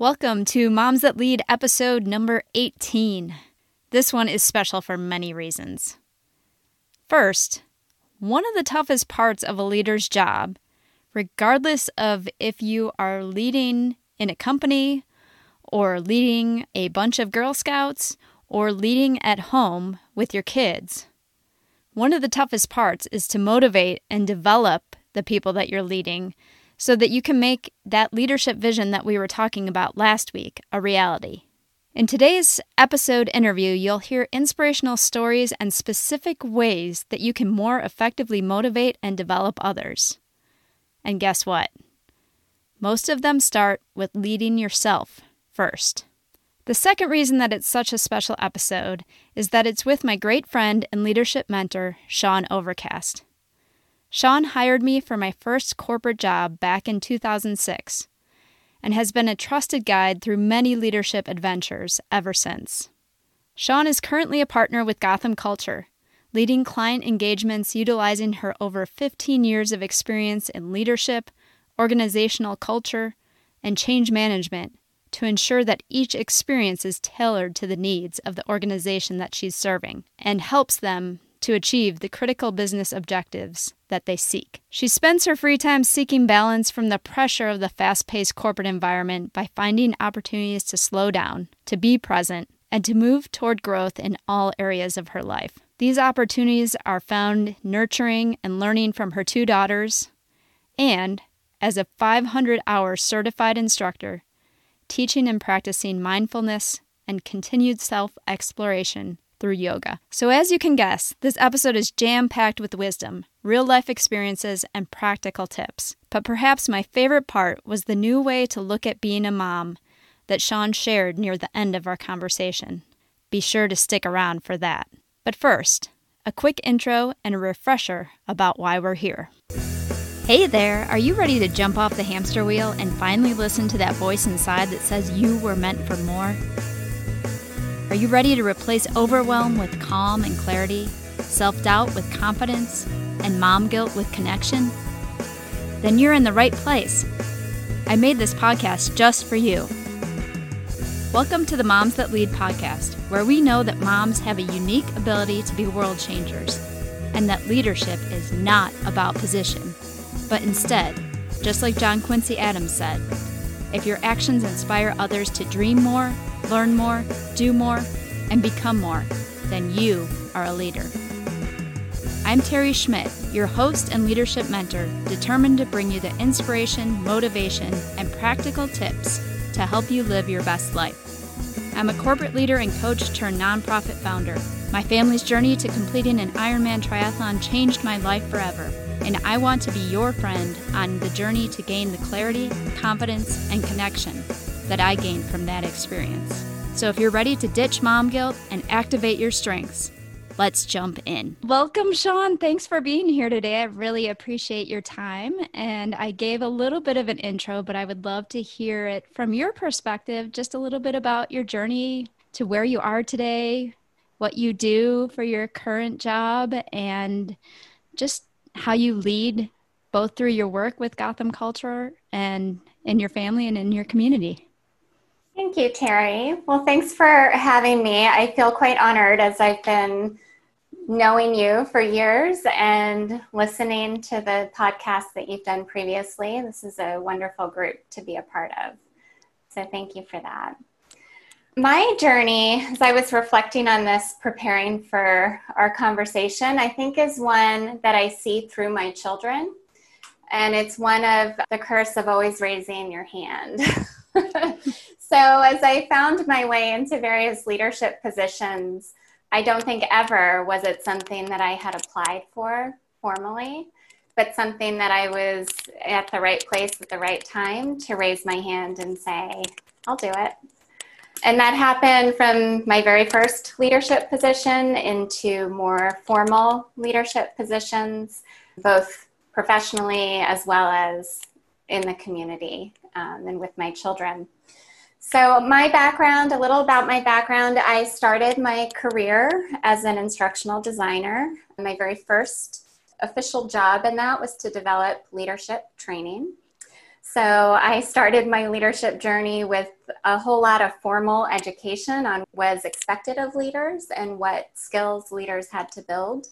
Welcome to Moms That Lead episode number 18. This one is special for many reasons. First, one of the toughest parts of a leader's job, regardless of if you are leading in a company or leading a bunch of Girl Scouts or leading at home with your kids, one of the toughest parts is to motivate and develop the people that you're leading so that you can make that leadership vision that we were talking about last week a reality. In today's episode interview, you'll hear inspirational stories and specific ways that you can more effectively motivate and develop others. And guess what? Most of them start with leading yourself first. The second reason that it's such a special episode is that it's with my great friend and leadership mentor, Sean Overcast. Sean hired me for my first corporate job back in 2006 and has been a trusted guide through many leadership adventures ever since. Sean is currently a partner with Gotham Culture, leading client engagements utilizing her over 15 years of experience in leadership, organizational culture, and change management to ensure that each experience is tailored to the needs of the organization that she's serving and helps them to achieve the critical business objectives that they seek. She spends her free time seeking balance from the pressure of the fast paced corporate environment by finding opportunities to slow down, to be present, and to move toward growth in all areas of her life. These opportunities are found nurturing and learning from her two daughters, and as a 500 hour certified instructor, teaching and practicing mindfulness and continued self exploration through yoga. So, as you can guess, this episode is jam packed with wisdom, real life experiences, and practical tips. But perhaps my favorite part was the new way to look at being a mom that Sean shared near the end of our conversation. Be sure to stick around for that. But first, a quick intro and a refresher about why we're here. Hey there, are you ready to jump off the hamster wheel and finally listen to that voice inside that says you were meant for more? Are you ready to replace overwhelm with calm and clarity, self doubt with confidence, and mom guilt with connection? Then you're in the right place. I made this podcast just for you. Welcome to the Moms That Lead podcast, where we know that moms have a unique ability to be world changers, and that leadership is not about position, but instead, just like John Quincy Adams said, if your actions inspire others to dream more, learn more, do more, and become more, then you are a leader. I'm Terry Schmidt, your host and leadership mentor, determined to bring you the inspiration, motivation, and practical tips to help you live your best life. I'm a corporate leader and coach turned nonprofit founder. My family's journey to completing an Ironman triathlon changed my life forever, and I want to be your friend on the journey to gain the clarity, confidence, and connection that I gained from that experience. So if you're ready to ditch mom guilt and activate your strengths, let's jump in. Welcome, Sean. Thanks for being here today. I really appreciate your time. And I gave a little bit of an intro, but I would love to hear it from your perspective, just a little bit about your journey to where you are today, what you do for your current job, and just how you lead both through your work with Gotham Culture and in your family and in your community. Thank you, Terry. Well, thanks for having me. I feel quite honored as I've been knowing you for years and listening to the podcast that you've done previously. This is a wonderful group to be a part of. So, thank you for that. My journey, as I was reflecting on this, preparing for our conversation, I think is one that I see through my children. And it's one of the curse of always raising your hand. So, as I found my way into various leadership positions, I don't think ever was it something that I had applied for formally, but something that I was at the right place at the right time to raise my hand and say, I'll do it. And that happened from my very first leadership position into more formal leadership positions, both professionally as well as in the community um, and with my children. So, my background, a little about my background. I started my career as an instructional designer. My very first official job in that was to develop leadership training. So I started my leadership journey with a whole lot of formal education on what is expected of leaders and what skills leaders had to build.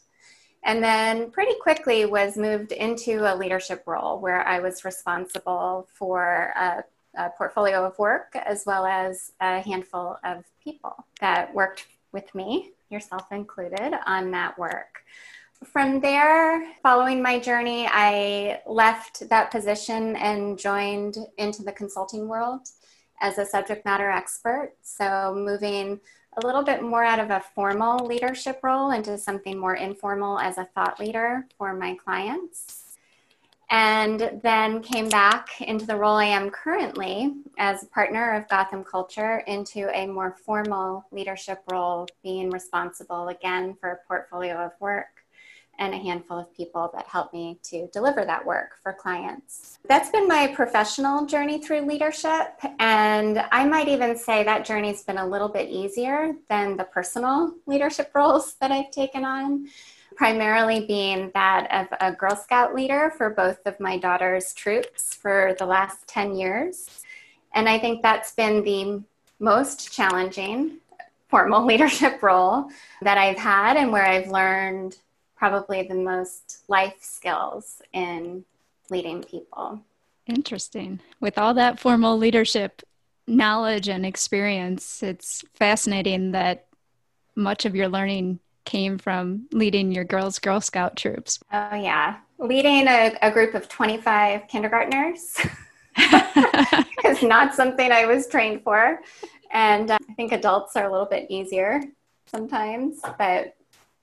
And then pretty quickly was moved into a leadership role where I was responsible for a, a portfolio of work as well as a handful of people that worked with me, yourself included, on that work. From there, following my journey, I left that position and joined into the consulting world as a subject matter expert. So, moving a little bit more out of a formal leadership role into something more informal as a thought leader for my clients. And then came back into the role I am currently as a partner of Gotham Culture into a more formal leadership role, being responsible again for a portfolio of work and a handful of people that help me to deliver that work for clients. That's been my professional journey through leadership. And I might even say that journey's been a little bit easier than the personal leadership roles that I've taken on. Primarily being that of a Girl Scout leader for both of my daughter's troops for the last 10 years. And I think that's been the most challenging formal leadership role that I've had and where I've learned probably the most life skills in leading people. Interesting. With all that formal leadership knowledge and experience, it's fascinating that much of your learning came from leading your girls' Girl Scout troops. Oh, yeah. Leading a, a group of 25 kindergartners is not something I was trained for. And uh, I think adults are a little bit easier sometimes, but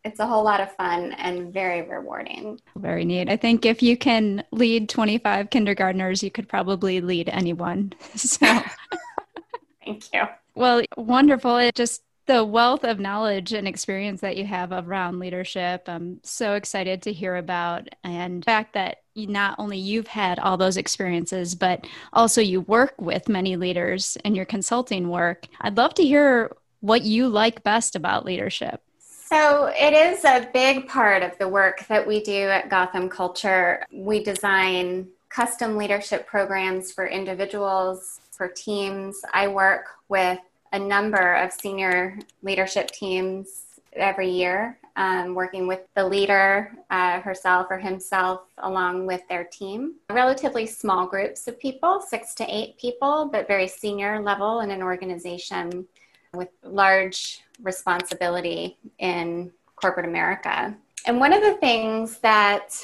it's a whole lot of fun and very rewarding. Very neat. I think if you can lead 25 kindergartners, you could probably lead anyone. So thank you. Well, wonderful. It just the wealth of knowledge and experience that you have around leadership. I'm so excited to hear about and the fact that not only you've had all those experiences, but also you work with many leaders in your consulting work. I'd love to hear what you like best about leadership. So, it is a big part of the work that we do at Gotham Culture. We design custom leadership programs for individuals, for teams. I work with a number of senior leadership teams every year, um, working with the leader uh, herself or himself along with their team. Relatively small groups of people, six to eight people, but very senior level in an organization with large responsibility in corporate America. And one of the things that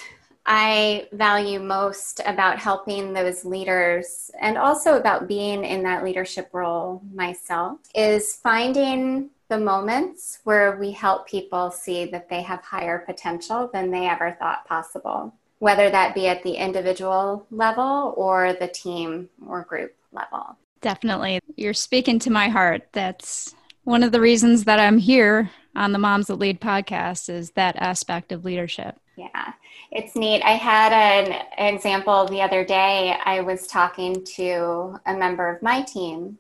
I value most about helping those leaders and also about being in that leadership role myself is finding the moments where we help people see that they have higher potential than they ever thought possible, whether that be at the individual level or the team or group level. Definitely. You're speaking to my heart. That's one of the reasons that I'm here on the Moms That Lead podcast is that aspect of leadership. Yeah, it's neat. I had an example the other day. I was talking to a member of my team.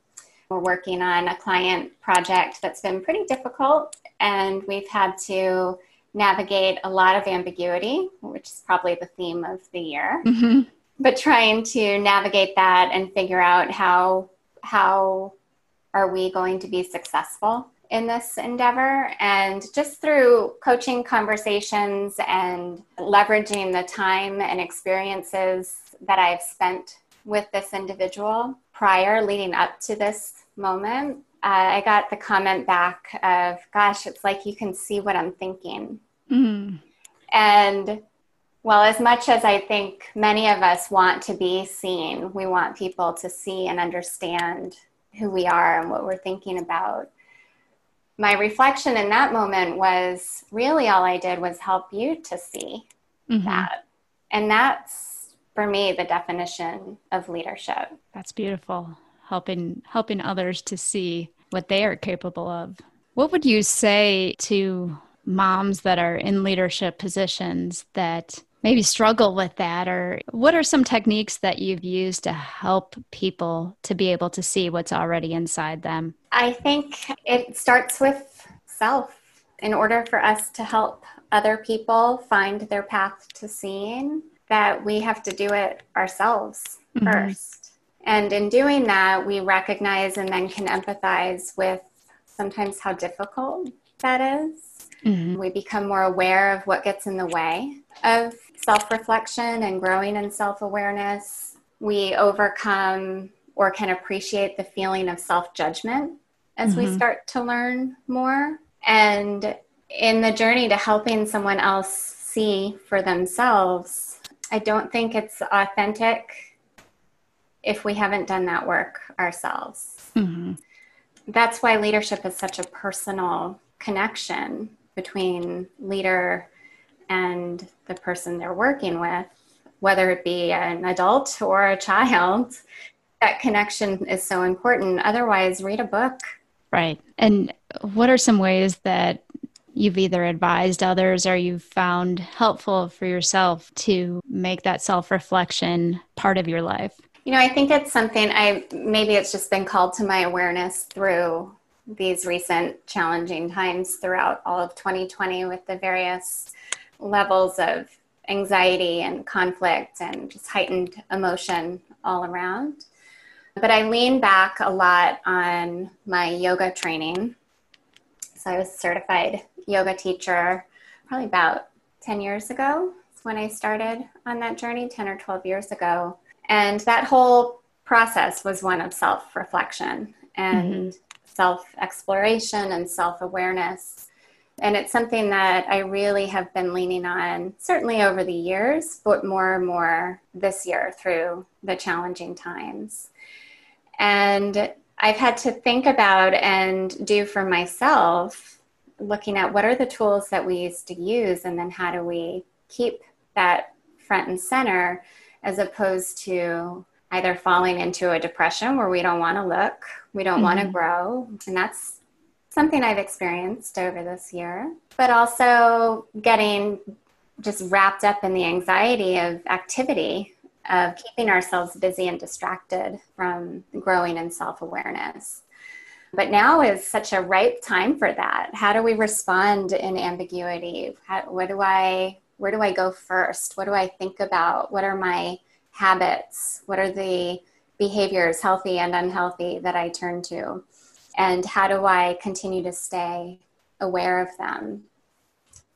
We're working on a client project that's been pretty difficult, and we've had to navigate a lot of ambiguity, which is probably the theme of the year. Mm-hmm. But trying to navigate that and figure out how how are we going to be successful in this endeavor? And just through coaching conversations and leveraging the time and experiences that I've spent with this individual prior leading up to this moment, uh, I got the comment back of, gosh, it's like you can see what I'm thinking. Mm. And well, as much as I think many of us want to be seen, we want people to see and understand who we are and what we're thinking about. My reflection in that moment was really all I did was help you to see mm-hmm. that. And that's for me the definition of leadership. That's beautiful. Helping helping others to see what they are capable of. What would you say to moms that are in leadership positions that maybe struggle with that or what are some techniques that you've used to help people to be able to see what's already inside them i think it starts with self in order for us to help other people find their path to seeing that we have to do it ourselves mm-hmm. first. And in doing that, we recognize and then can empathize with sometimes how difficult that is. Mm-hmm. We become more aware of what gets in the way of self reflection and growing in self awareness. We overcome or can appreciate the feeling of self judgment as mm-hmm. we start to learn more. And in the journey to helping someone else see for themselves, I don't think it's authentic if we haven't done that work ourselves. Mm-hmm. That's why leadership is such a personal connection between leader and the person they're working with, whether it be an adult or a child. That connection is so important. Otherwise, read a book. Right. And what are some ways that you've either advised others or you've found helpful for yourself to make that self reflection part of your life? You know, I think it's something I maybe it's just been called to my awareness through these recent challenging times throughout all of 2020 with the various levels of anxiety and conflict and just heightened emotion all around. But I lean back a lot on my yoga training. So I was a certified yoga teacher probably about 10 years ago when I started on that journey, 10 or 12 years ago. And that whole process was one of self reflection and mm-hmm. self exploration and self awareness. And it's something that I really have been leaning on, certainly over the years, but more and more this year through the challenging times. And I've had to think about and do for myself, looking at what are the tools that we used to use, and then how do we keep that front and center as opposed to either falling into a depression where we don't want to look, we don't mm-hmm. want to grow. And that's something I've experienced over this year, but also getting just wrapped up in the anxiety of activity, of keeping ourselves busy and distracted from growing in self awareness. But now is such a ripe time for that. How do we respond in ambiguity? How, what do I where do I go first? What do I think about? What are my habits? What are the behaviors, healthy and unhealthy, that I turn to? And how do I continue to stay aware of them?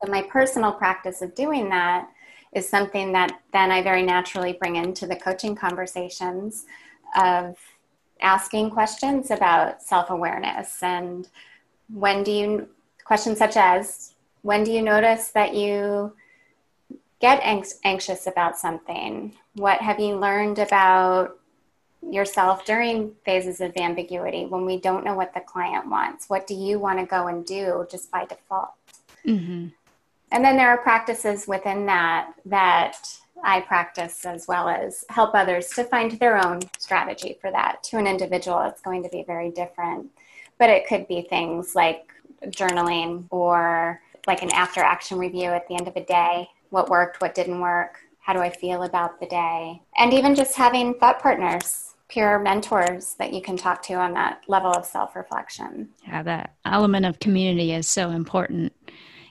My personal practice of doing that is something that then I very naturally bring into the coaching conversations of asking questions about self awareness and when do you, questions such as, when do you notice that you get anxious about something? What have you learned about yourself during phases of ambiguity when we don't know what the client wants? What do you want to go and do just by default? Mm-hmm. And then there are practices within that that I practice as well as help others to find their own strategy for that. To an individual, it's going to be very different, but it could be things like journaling or like an after action review at the end of a day what worked, what didn't work, how do I feel about the day, and even just having thought partners, peer mentors that you can talk to on that level of self reflection. Yeah, that element of community is so important.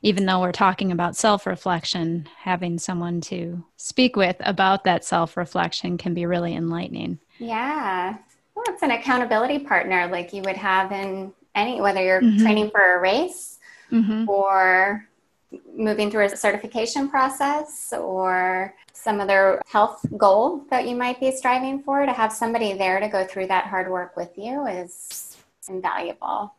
Even though we're talking about self reflection, having someone to speak with about that self reflection can be really enlightening. Yeah. Well, it's an accountability partner like you would have in any, whether you're mm-hmm. training for a race mm-hmm. or moving through a certification process or some other health goal that you might be striving for, to have somebody there to go through that hard work with you is invaluable.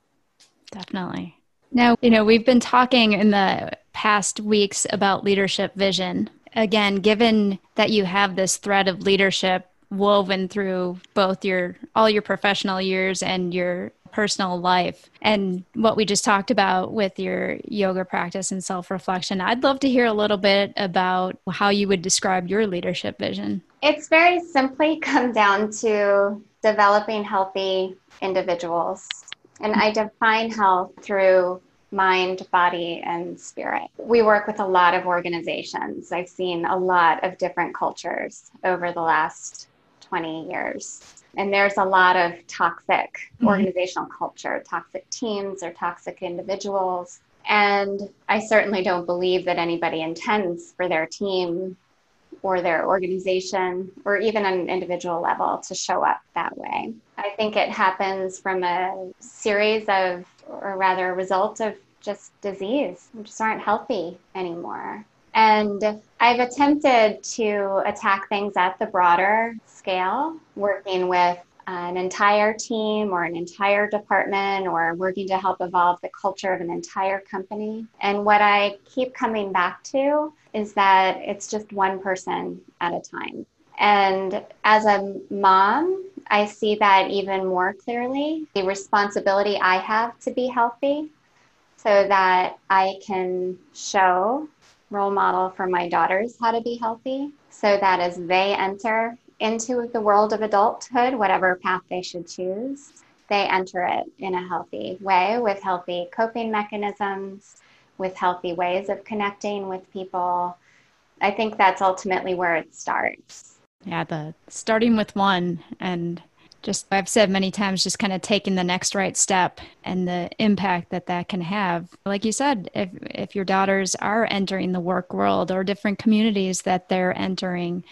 Definitely. Now, you know, we've been talking in the past weeks about leadership vision. Again, given that you have this thread of leadership woven through both your all your professional years and your personal life and what we just talked about with your yoga practice and self reflection. I'd love to hear a little bit about how you would describe your leadership vision. It's very simply come down to developing healthy individuals. And I define health through mind, body, and spirit. We work with a lot of organizations. I've seen a lot of different cultures over the last 20 years. And there's a lot of toxic mm-hmm. organizational culture, toxic teams or toxic individuals. And I certainly don't believe that anybody intends for their team or their organization or even on an individual level to show up that way. I think it happens from a series of, or rather, a result of just disease. We just aren't healthy anymore. And I've attempted to attack things at the broader scale, working with uh, an entire team or an entire department or working to help evolve the culture of an entire company. And what I keep coming back to is that it's just one person at a time. And as a mom, I see that even more clearly the responsibility I have to be healthy so that I can show role model for my daughters how to be healthy so that as they enter into the world of adulthood, whatever path they should choose, they enter it in a healthy way with healthy coping mechanisms, with healthy ways of connecting with people. I think that's ultimately where it starts. Yeah, the starting with one and just I've said many times just kind of taking the next right step and the impact that that can have. Like you said, if if your daughters are entering the work world or different communities that they're entering,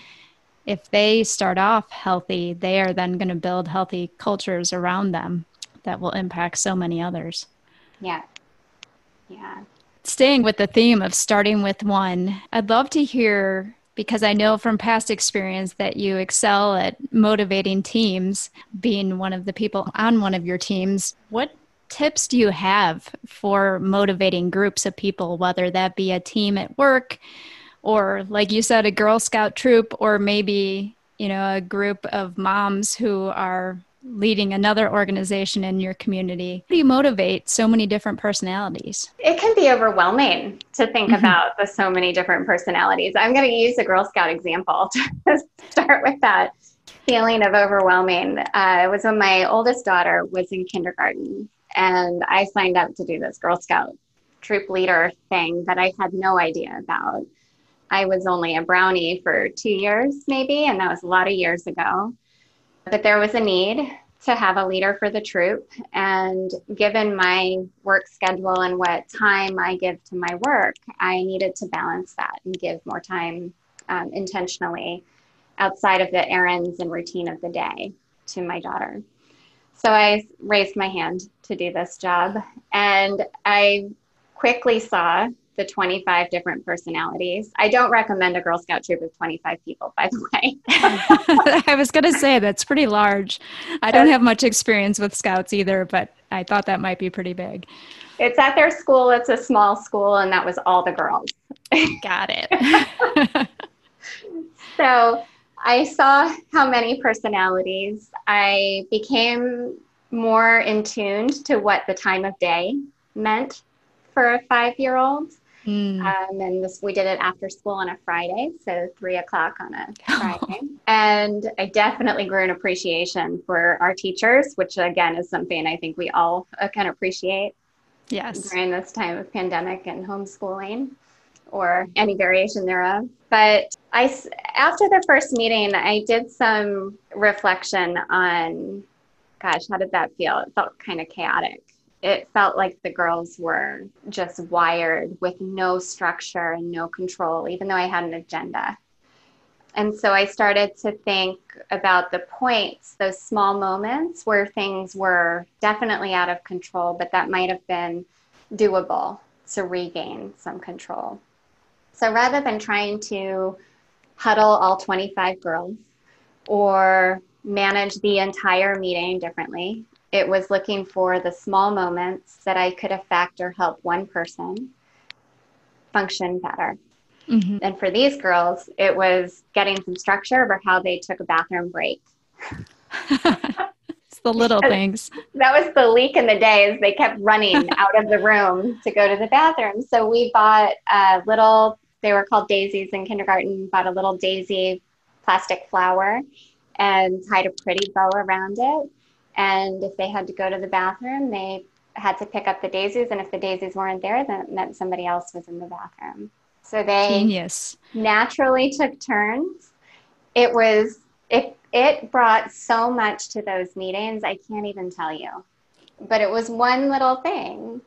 if they start off healthy, they are then going to build healthy cultures around them that will impact so many others. Yeah. Yeah. Staying with the theme of starting with one, I'd love to hear because I know from past experience that you excel at motivating teams, being one of the people on one of your teams. What tips do you have for motivating groups of people, whether that be a team at work or like you said a girl scout troop or maybe you know a group of moms who are leading another organization in your community. How do you motivate so many different personalities? It can be overwhelming to think mm-hmm. about the so many different personalities. I'm going to use a girl scout example to start with that feeling of overwhelming. Uh, it was when my oldest daughter was in kindergarten and i signed up to do this girl scout troop leader thing that i had no idea about. I was only a brownie for two years, maybe, and that was a lot of years ago. But there was a need to have a leader for the troop. And given my work schedule and what time I give to my work, I needed to balance that and give more time um, intentionally outside of the errands and routine of the day to my daughter. So I raised my hand to do this job. And I quickly saw the 25 different personalities. I don't recommend a Girl Scout troop of 25 people, by the way. I was going to say that's pretty large. I don't have much experience with Scouts either, but I thought that might be pretty big. It's at their school, it's a small school, and that was all the girls. Got it. so I saw how many personalities. I became more in tuned to what the time of day meant for a five year old. Mm. Um, and this, we did it after school on a Friday, so three o'clock on a Friday. and I definitely grew an appreciation for our teachers, which again is something I think we all uh, can appreciate. Yes. During this time of pandemic and homeschooling or any variation thereof. But I, after the first meeting, I did some reflection on, gosh, how did that feel? It felt kind of chaotic it felt like the girls were just wired with no structure and no control, even though I had an agenda. And so I started to think about the points, those small moments where things were definitely out of control, but that might have been doable to regain some control. So rather than trying to huddle all 25 girls or manage the entire meeting differently, it was looking for the small moments that I could affect or help one person function better. Mm-hmm. And for these girls, it was getting some structure over how they took a bathroom break. it's the little things. That was the leak in the day they kept running out of the room to go to the bathroom. So we bought a little, they were called daisies in kindergarten, bought a little daisy plastic flower and tied a pretty bow around it and if they had to go to the bathroom, they had to pick up the daisies. And if the daisies weren't there, then it meant somebody else was in the bathroom. So they Genius. naturally took turns. It was it it brought so much to those meetings. I can't even tell you. But it was one little thing.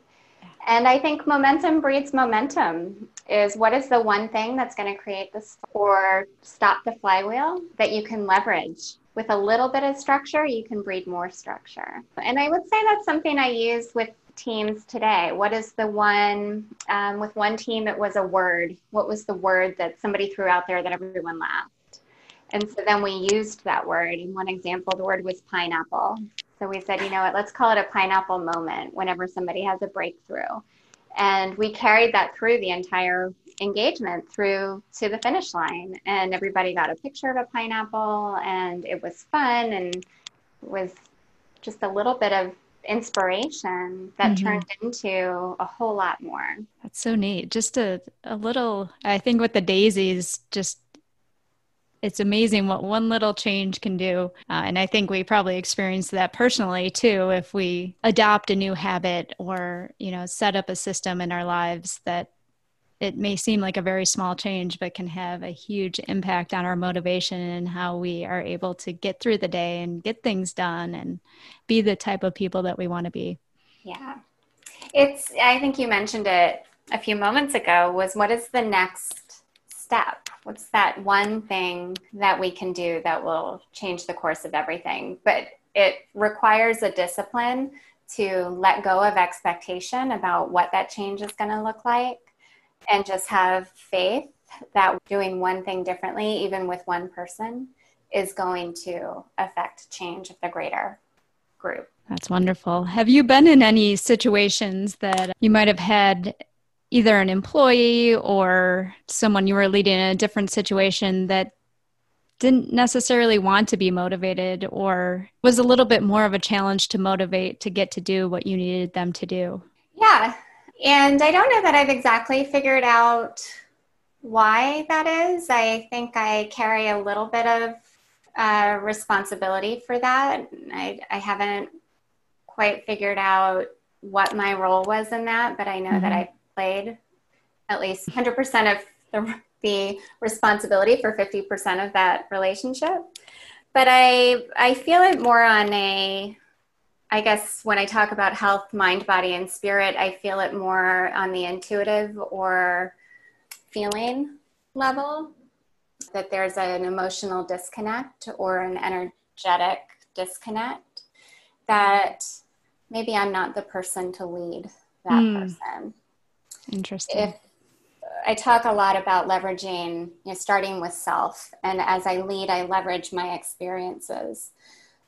And I think momentum breeds momentum is what is the one thing that's going to create this or stop the flywheel that you can leverage with a little bit of structure, you can breed more structure. And I would say that's something I use with teams today. What is the one, um, with one team, it was a word. What was the word that somebody threw out there that everyone laughed? And so then we used that word. In one example, the word was pineapple. So we said, you know what, let's call it a pineapple moment whenever somebody has a breakthrough. And we carried that through the entire engagement through to the finish line. And everybody got a picture of a pineapple, and it was fun and was just a little bit of inspiration that mm-hmm. turned into a whole lot more. That's so neat. Just a, a little, I think with the daisies, just it's amazing what one little change can do. Uh, and I think we probably experience that personally too if we adopt a new habit or, you know, set up a system in our lives that it may seem like a very small change, but can have a huge impact on our motivation and how we are able to get through the day and get things done and be the type of people that we want to be. Yeah. It's, I think you mentioned it a few moments ago, was what is the next step? What's that one thing that we can do that will change the course of everything? But it requires a discipline to let go of expectation about what that change is going to look like and just have faith that doing one thing differently, even with one person, is going to affect change of the greater group. That's wonderful. Have you been in any situations that you might have had either an employee or someone you were leading in a different situation that didn't necessarily want to be motivated or was a little bit more of a challenge to motivate to get to do what you needed them to do? Yeah. And I don't know that I've exactly figured out why that is. I think I carry a little bit of uh, responsibility for that. I, I haven't quite figured out what my role was in that, but I know mm-hmm. that I played at least 100% of the, the responsibility for 50% of that relationship. But I, I feel it more on a, I guess when I talk about health, mind, body, and spirit, I feel it more on the intuitive or feeling level that there's an emotional disconnect or an energetic disconnect that maybe I'm not the person to lead that mm. person. Interesting. If I talk a lot about leveraging, you know, starting with self, and as I lead, I leverage my experiences.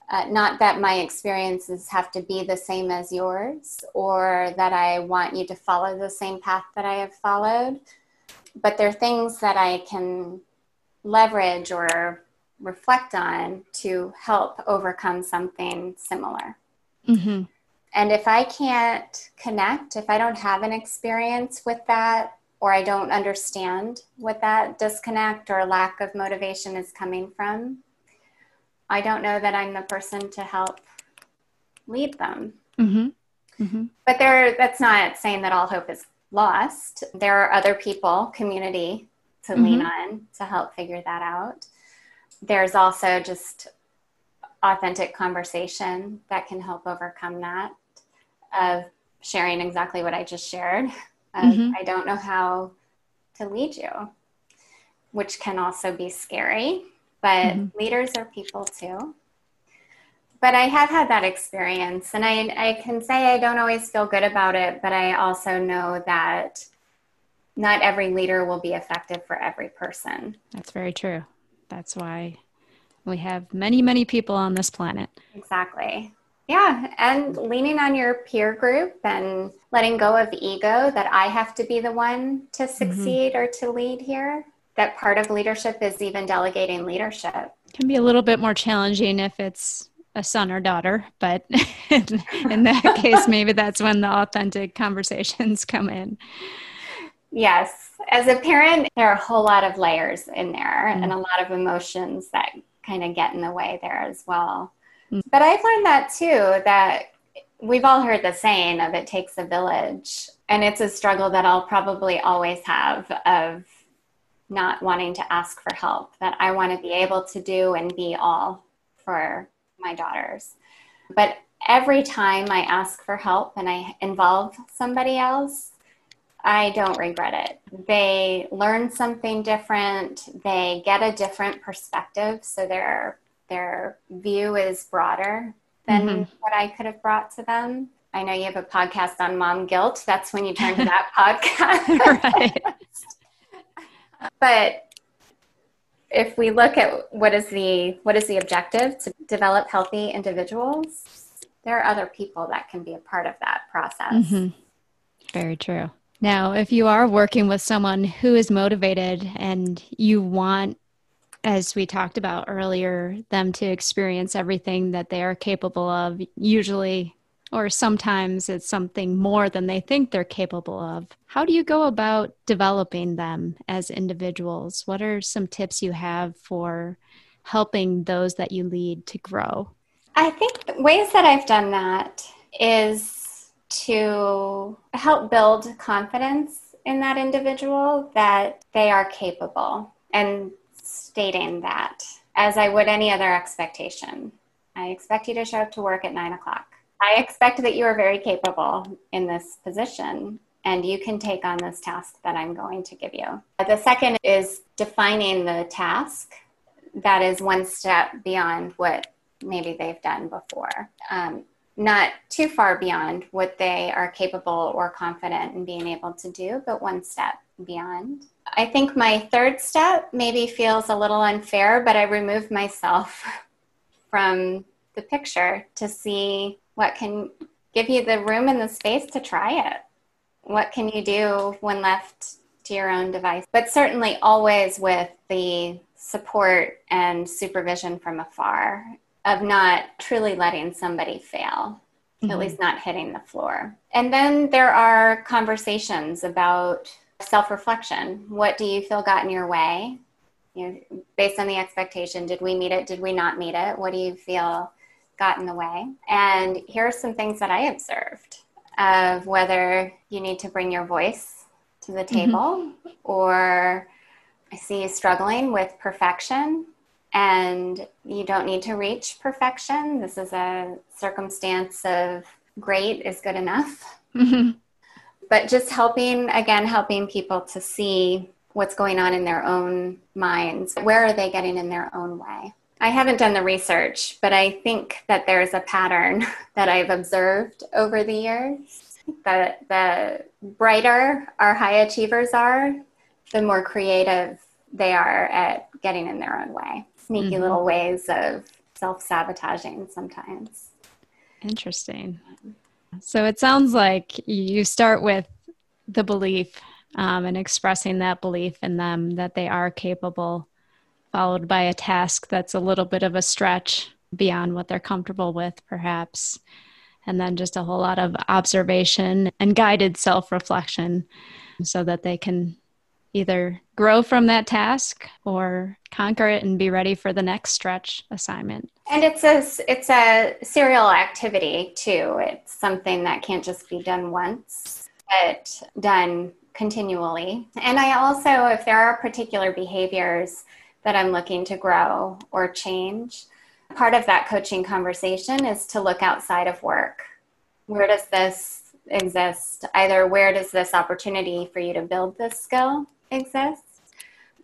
Uh, not that my experiences have to be the same as yours, or that I want you to follow the same path that I have followed, but they're things that I can leverage or reflect on to help overcome something similar. Mm-hmm. And if I can't connect, if I don't have an experience with that, or I don't understand what that disconnect or lack of motivation is coming from, I don't know that I'm the person to help lead them. Mm-hmm. Mm-hmm. But there, that's not saying that all hope is lost. There are other people, community to mm-hmm. lean on to help figure that out. There's also just authentic conversation that can help overcome that of sharing exactly what I just shared. Mm-hmm. I don't know how to lead you, which can also be scary, but mm-hmm. leaders are people too. But I have had that experience, and I, I can say I don't always feel good about it, but I also know that not every leader will be effective for every person. That's very true. That's why we have many, many people on this planet. Exactly. Yeah, and leaning on your peer group and letting go of the ego that I have to be the one to mm-hmm. succeed mm-hmm. or to lead here. That part of leadership is even delegating leadership. Can be a little bit more challenging if it's a son or daughter, but in that case, maybe that's when the authentic conversations come in. Yes. As a parent, there are a whole lot of layers in there mm-hmm. and a lot of emotions that kind of get in the way there as well. Mm. But I've learned that too, that we've all heard the saying of it takes a village. And it's a struggle that I'll probably always have of not wanting to ask for help, that I want to be able to do and be all for my daughters. But every time I ask for help and I involve somebody else, I don't regret it. They learn something different, they get a different perspective, so their their view is broader than mm-hmm. what I could have brought to them. I know you have a podcast on mom guilt. That's when you turn to that podcast. but if we look at what is the what is the objective to develop healthy individuals, there are other people that can be a part of that process. Mm-hmm. Very true. Now, if you are working with someone who is motivated and you want, as we talked about earlier, them to experience everything that they are capable of, usually or sometimes it's something more than they think they're capable of. How do you go about developing them as individuals? What are some tips you have for helping those that you lead to grow? I think ways that I've done that is to help build confidence in that individual that they are capable and stating that as I would any other expectation. I expect you to show up to work at nine o'clock I expect that you are very capable in this position and you can take on this task that I'm going to give you. The second is defining the task that is one step beyond what maybe they've done before. Um, not too far beyond what they are capable or confident in being able to do, but one step beyond. I think my third step maybe feels a little unfair, but I remove myself from the picture to see what can give you the room and the space to try it? What can you do when left to your own device? But certainly always with the support and supervision from afar of not truly letting somebody fail, mm-hmm. at least not hitting the floor. And then there are conversations about self reflection. What do you feel got in your way? You know, based on the expectation, did we meet it? Did we not meet it? What do you feel got in the way. And here are some things that I observed of whether you need to bring your voice to the mm-hmm. table mm-hmm. or I see you struggling with perfection and you don't need to reach perfection. This is a circumstance of great is good enough. Mm-hmm. But just helping, again, helping people to see what's going on in their own minds. Where are they getting in their own way? I haven't done the research, but I think that there's a pattern that I've observed over the years. The, the brighter our high achievers are, the more creative they are at getting in their own way. Sneaky mm-hmm. little ways of self sabotaging sometimes. Interesting. So it sounds like you start with the belief um, and expressing that belief in them that they are capable followed by a task that's a little bit of a stretch beyond what they're comfortable with, perhaps. And then just a whole lot of observation and guided self reflection so that they can either grow from that task or conquer it and be ready for the next stretch assignment. And it's a it's a serial activity too. It's something that can't just be done once, but done continually. And I also if there are particular behaviors that I'm looking to grow or change. Part of that coaching conversation is to look outside of work. Where does this exist? Either where does this opportunity for you to build this skill exist?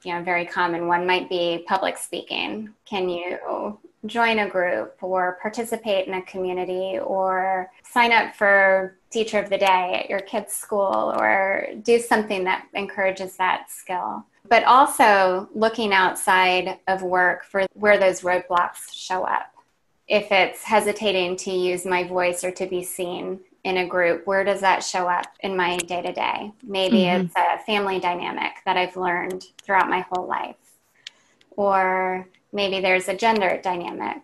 You know, very common one might be public speaking. Can you join a group or participate in a community or sign up for teacher of the day at your kid's school or do something that encourages that skill? But also looking outside of work for where those roadblocks show up. If it's hesitating to use my voice or to be seen in a group, where does that show up in my day to day? Maybe mm-hmm. it's a family dynamic that I've learned throughout my whole life. Or maybe there's a gender dynamic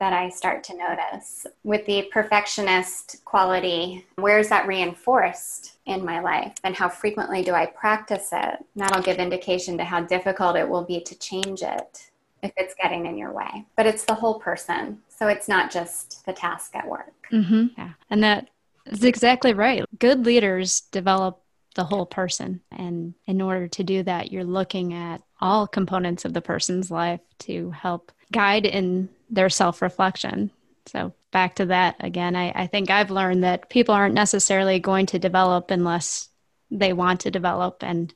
that I start to notice. With the perfectionist quality, where is that reinforced in my life? And how frequently do I practice it? That'll give indication to how difficult it will be to change it if it's getting in your way. But it's the whole person. So it's not just the task at work. Mm-hmm. Yeah. And that is exactly right. Good leaders develop the whole person. And in order to do that, you're looking at all components of the person's life to help guide in their self reflection. So back to that again. I, I think I've learned that people aren't necessarily going to develop unless they want to develop and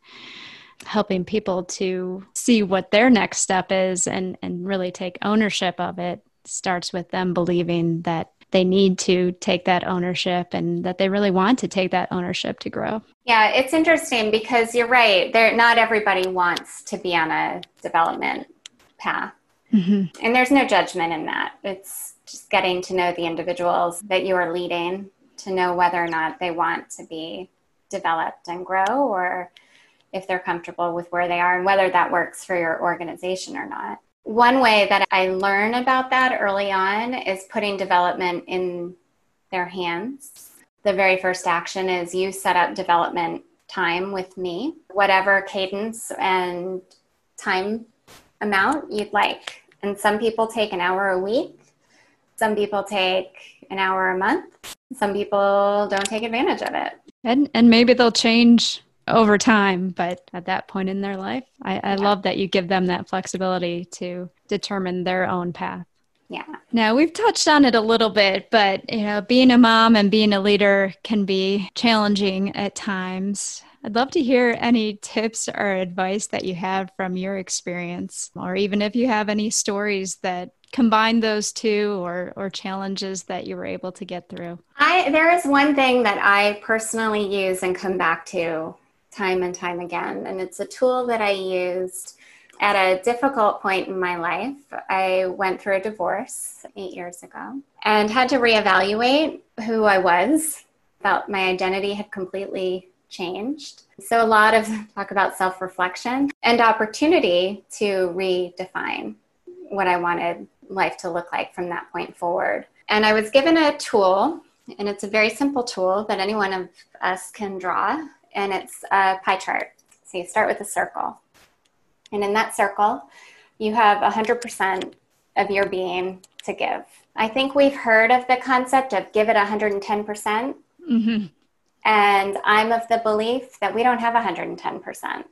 helping people to see what their next step is and, and really take ownership of it starts with them believing that they need to take that ownership and that they really want to take that ownership to grow. Yeah, it's interesting because you're right. There, not everybody wants to be on a development path, mm-hmm. and there's no judgment in that. It's just getting to know the individuals that you are leading to know whether or not they want to be developed and grow, or if they're comfortable with where they are, and whether that works for your organization or not. One way that I learn about that early on is putting development in their hands. The very first action is you set up development time with me, whatever cadence and time amount you'd like. And some people take an hour a week, some people take an hour a month, some people don't take advantage of it. And, and maybe they'll change over time, but at that point in their life, I, I yeah. love that you give them that flexibility to determine their own path. Yeah. Now we've touched on it a little bit, but you know, being a mom and being a leader can be challenging at times. I'd love to hear any tips or advice that you have from your experience, or even if you have any stories that combine those two or or challenges that you were able to get through. I there is one thing that I personally use and come back to time and time again. And it's a tool that I used at a difficult point in my life. I went through a divorce eight years ago and had to reevaluate who I was. Felt my identity had completely changed. So, a lot of talk about self reflection and opportunity to redefine what I wanted life to look like from that point forward. And I was given a tool, and it's a very simple tool that any one of us can draw and it's a pie chart. So you start with a circle. And in that circle, you have 100% of your being to give. I think we've heard of the concept of give it 110%. percent mm-hmm. And I'm of the belief that we don't have 110%.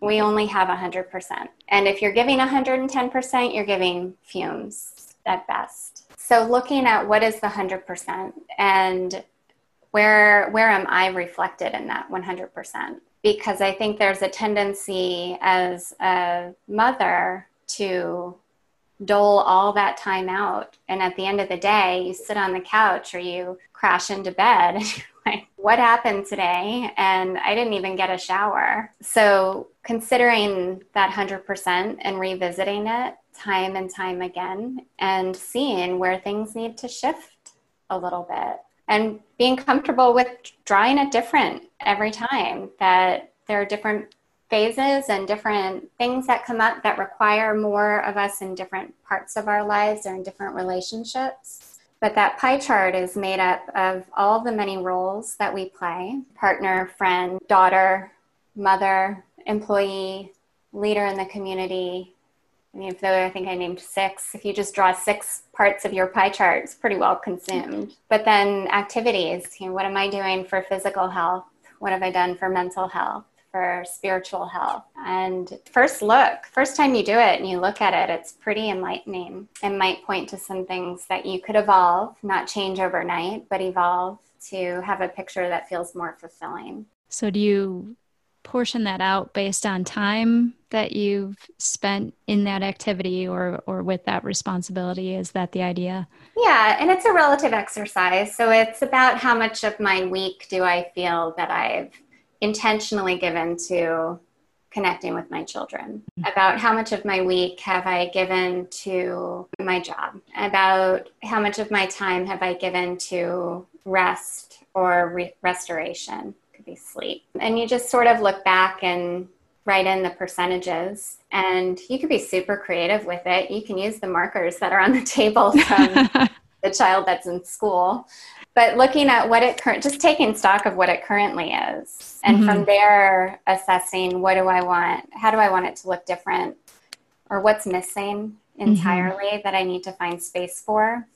We only have 100%. And if you're giving 110%, you're giving fumes at best. So looking at what is the 100% and where where am i reflected in that 100% because i think there's a tendency as a mother to dole all that time out and at the end of the day you sit on the couch or you crash into bed like what happened today and i didn't even get a shower so considering that 100% and revisiting it time and time again and seeing where things need to shift a little bit and being comfortable with drawing it different every time that there are different phases and different things that come up that require more of us in different parts of our lives or in different relationships. But that pie chart is made up of all the many roles that we play partner, friend, daughter, mother, employee, leader in the community, I mean, though I think I named six, if you just draw six parts of your pie chart, it's pretty well consumed. Mm-hmm. But then activities, you know, what am I doing for physical health? What have I done for mental health? For spiritual health. And first look, first time you do it and you look at it, it's pretty enlightening and might point to some things that you could evolve, not change overnight, but evolve to have a picture that feels more fulfilling. So, do you portion that out based on time that you've spent in that activity or or with that responsibility is that the idea yeah and it's a relative exercise so it's about how much of my week do i feel that i've intentionally given to connecting with my children mm-hmm. about how much of my week have i given to my job about how much of my time have i given to rest or re- restoration could be sleep. And you just sort of look back and write in the percentages and you could be super creative with it. You can use the markers that are on the table from the child that's in school. But looking at what it current, just taking stock of what it currently is, and mm-hmm. from there assessing what do I want, how do I want it to look different, or what's missing entirely mm-hmm. that I need to find space for,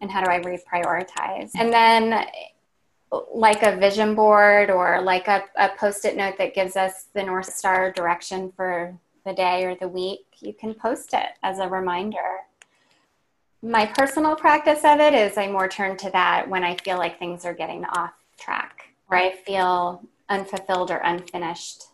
and how do I reprioritize? And then like a vision board or like a, a post-it note that gives us the north star direction for the day or the week you can post it as a reminder My personal practice of it is I more turn to that when I feel like things are getting off track, or I feel unfulfilled or unfinished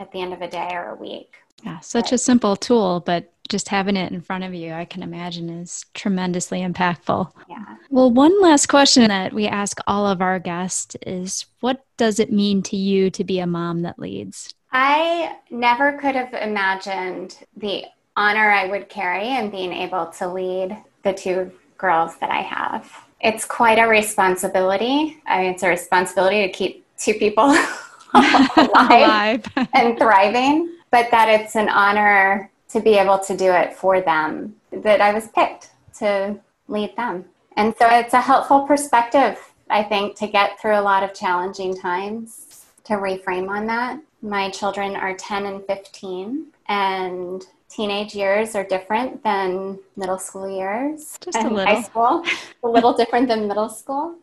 at the end of a day or a week. Yeah, such but, a simple tool, but just having it in front of you, I can imagine is tremendously impactful. Yeah. Well, one last question that we ask all of our guests is what does it mean to you to be a mom that leads? I never could have imagined the honor I would carry in being able to lead the two girls that I have. It's quite a responsibility. I mean, it's a responsibility to keep two people alive, alive. and thriving, but that it's an honor to be able to do it for them, that I was picked to lead them. And so it's a helpful perspective, I think, to get through a lot of challenging times, to reframe on that. My children are 10 and 15, and teenage years are different than middle school years Just and high school, a little different than middle school.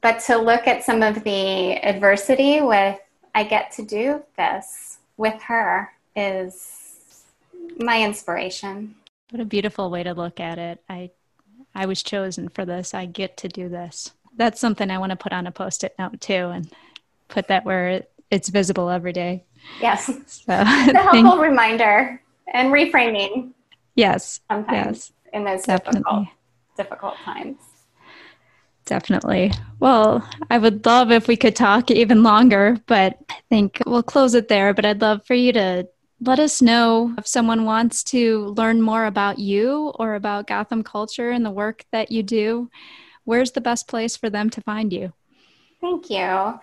But to look at some of the adversity with, I get to do this with her is my inspiration. What a beautiful way to look at it. I I was chosen for this. I get to do this. That's something I want to put on a post-it note too and put that where it's visible every day. Yes. So, it's a helpful reminder and reframing. Yes. Sometimes yes. in those difficult, difficult times. Definitely. Well, I would love if we could talk even longer, but I think we'll close it there. But I'd love for you to let us know if someone wants to learn more about you or about Gotham culture and the work that you do. Where's the best place for them to find you? Thank you.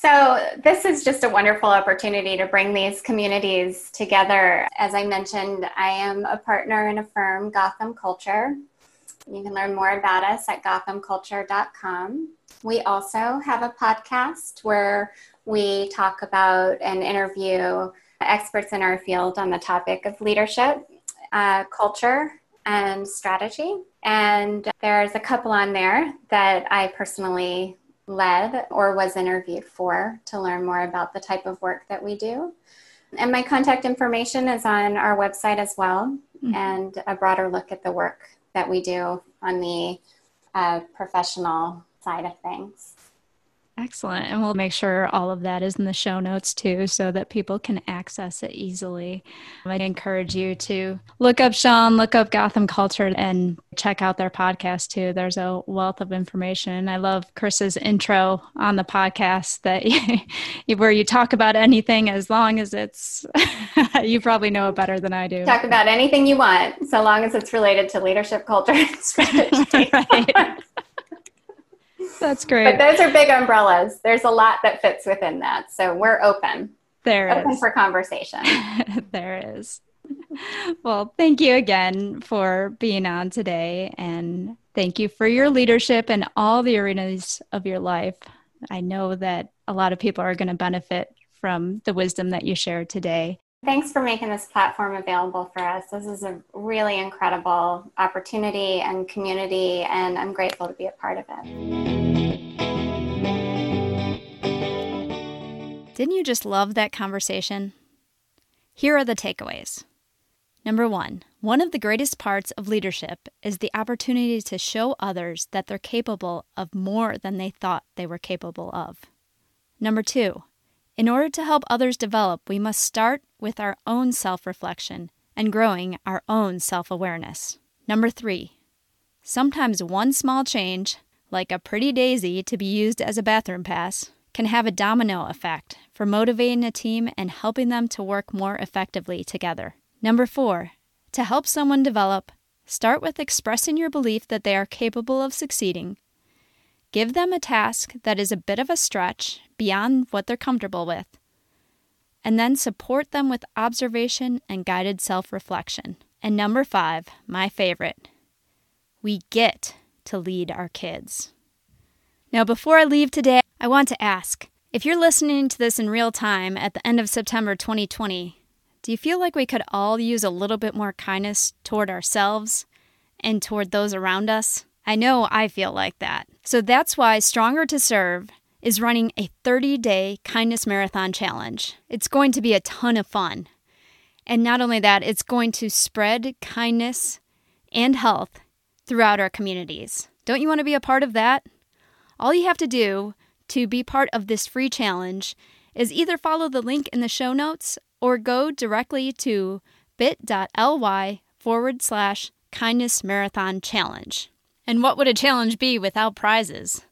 So, this is just a wonderful opportunity to bring these communities together. As I mentioned, I am a partner in a firm, Gotham Culture. You can learn more about us at gothamculture.com. We also have a podcast where we talk about and interview experts in our field on the topic of leadership, uh, culture, and strategy. And there's a couple on there that I personally led or was interviewed for to learn more about the type of work that we do. And my contact information is on our website as well, mm-hmm. and a broader look at the work that we do on the uh, professional side of things. Excellent. And we'll make sure all of that is in the show notes too so that people can access it easily. I'd encourage you to look up Sean, look up Gotham Culture, and check out their podcast too. There's a wealth of information. I love Chris's intro on the podcast that where you talk about anything as long as it's, you probably know it better than I do. Talk about anything you want, so long as it's related to leadership, culture, and strategy. right. That's great. But those are big umbrellas. There's a lot that fits within that. So we're open. There open is. for conversation. there is. Well, thank you again for being on today. And thank you for your leadership in all the arenas of your life. I know that a lot of people are going to benefit from the wisdom that you shared today. Thanks for making this platform available for us. This is a really incredible opportunity and community, and I'm grateful to be a part of it. Didn't you just love that conversation? Here are the takeaways. Number one, one of the greatest parts of leadership is the opportunity to show others that they're capable of more than they thought they were capable of. Number two, in order to help others develop, we must start with our own self reflection and growing our own self awareness. Number three, sometimes one small change, like a pretty daisy to be used as a bathroom pass, can have a domino effect for motivating a team and helping them to work more effectively together. Number four, to help someone develop, start with expressing your belief that they are capable of succeeding Give them a task that is a bit of a stretch beyond what they're comfortable with, and then support them with observation and guided self reflection. And number five, my favorite, we get to lead our kids. Now, before I leave today, I want to ask if you're listening to this in real time at the end of September 2020, do you feel like we could all use a little bit more kindness toward ourselves and toward those around us? I know I feel like that. So that's why Stronger to Serve is running a 30 day kindness marathon challenge. It's going to be a ton of fun. And not only that, it's going to spread kindness and health throughout our communities. Don't you want to be a part of that? All you have to do to be part of this free challenge is either follow the link in the show notes or go directly to bit.ly forward slash kindness marathon challenge. And what would a challenge be without prizes?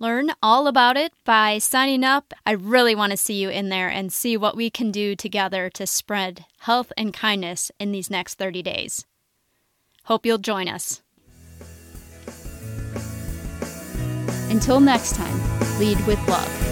Learn all about it by signing up. I really want to see you in there and see what we can do together to spread health and kindness in these next 30 days. Hope you'll join us. Until next time, lead with love.